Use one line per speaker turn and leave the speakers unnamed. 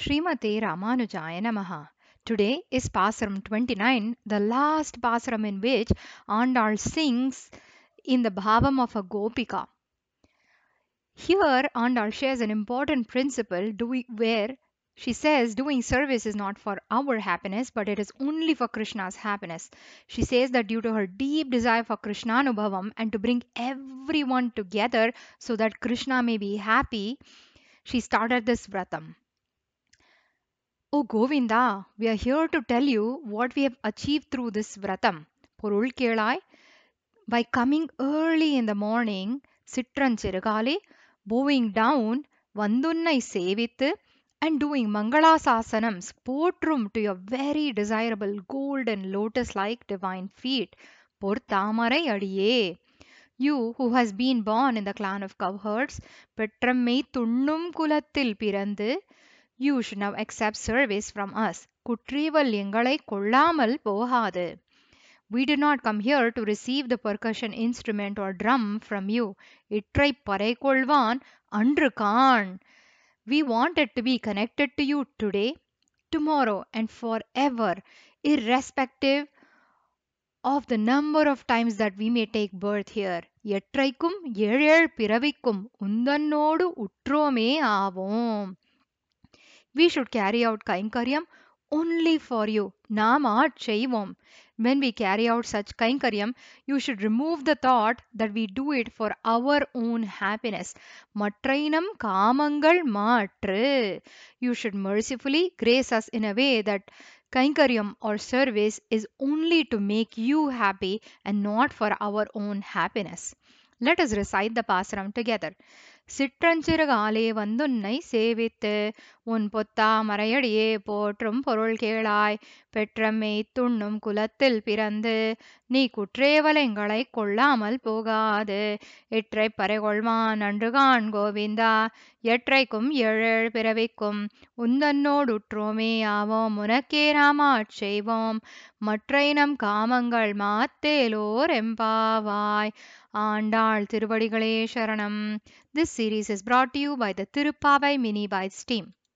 Srimate Ramanujaya Namaha. Today is Pasuram 29, the last Pasuram in which Andal sings in the bhavam of a Gopika. Here, Andal shares an important principle where she says doing service is not for our happiness, but it is only for Krishna's happiness. She says that due to her deep desire for Krishnanubhavam and to bring everyone together so that Krishna may be happy, she started this vratam. O Govinda, we are here to tell you what we have achieved through this vratam. பொருள் கேளாய் by coming early in the morning சிற்றஞ்சிறுகாலே bowing down வந்துன்னை சேவித்து and doing mangalasasanams போற்றும் to your very desirable golden lotus like divine feet பொற்தாமரை அடியே you who has been born in the clan of cowherds பெற்றம்மை துண்ணும் குலத்தில் பிறந்து you should now accept service from us குற்றீவல் எங்களை கொள்ளாமல் போகாது we did not come here to receive the percussion instrument or drum from you. இற்றை பறை கொள்வான் அன்று காண். We wanted to be connected to you today, tomorrow, and forever, irrespective of the number of times that we may take birth here. எற்றைக்கும் ஏழேழ் பிறவிக்கும் உந்தன்னோடு உற்றோமே ஆவோம். we should carry out Kainkaryam only for you. Nama Chaivam. When we carry out such Kainkaryam, you should remove the thought that we do it for our own happiness. Matrainam Kamangal matre. You should mercifully grace us in a way that Kainkaryam or service is only to make you happy and not for our own happiness. Let us recite the Pasuram together. சிற்றஞ்சிறுகாலே வந்துன்னை சேவித்து உன் பொத்தா மறையடியே போற்றும் பொருள் கேளாய் பெற்றம்மை துண்ணும் குலத்தில் பிறந்து நீ குற்றேவலைங்களை கொள்ளாமல் போகாது எற்றைப் பறைகொள்வான் அன்றுகான் கோவிந்தா எற்றைக்கும் ஏழேழ் பிறவிக்கும் உந்தன்னோடுற்றோமே ஆவோம் உனக்கே ராமாட் செய்வோம் மற்றை நம் காமங்கள் மாத்தேலோர் எம்பாவாய் ஆண்டாள் திருவடிகளே சரணம் this series is brought to you by the Tirupavai Mini Bites team.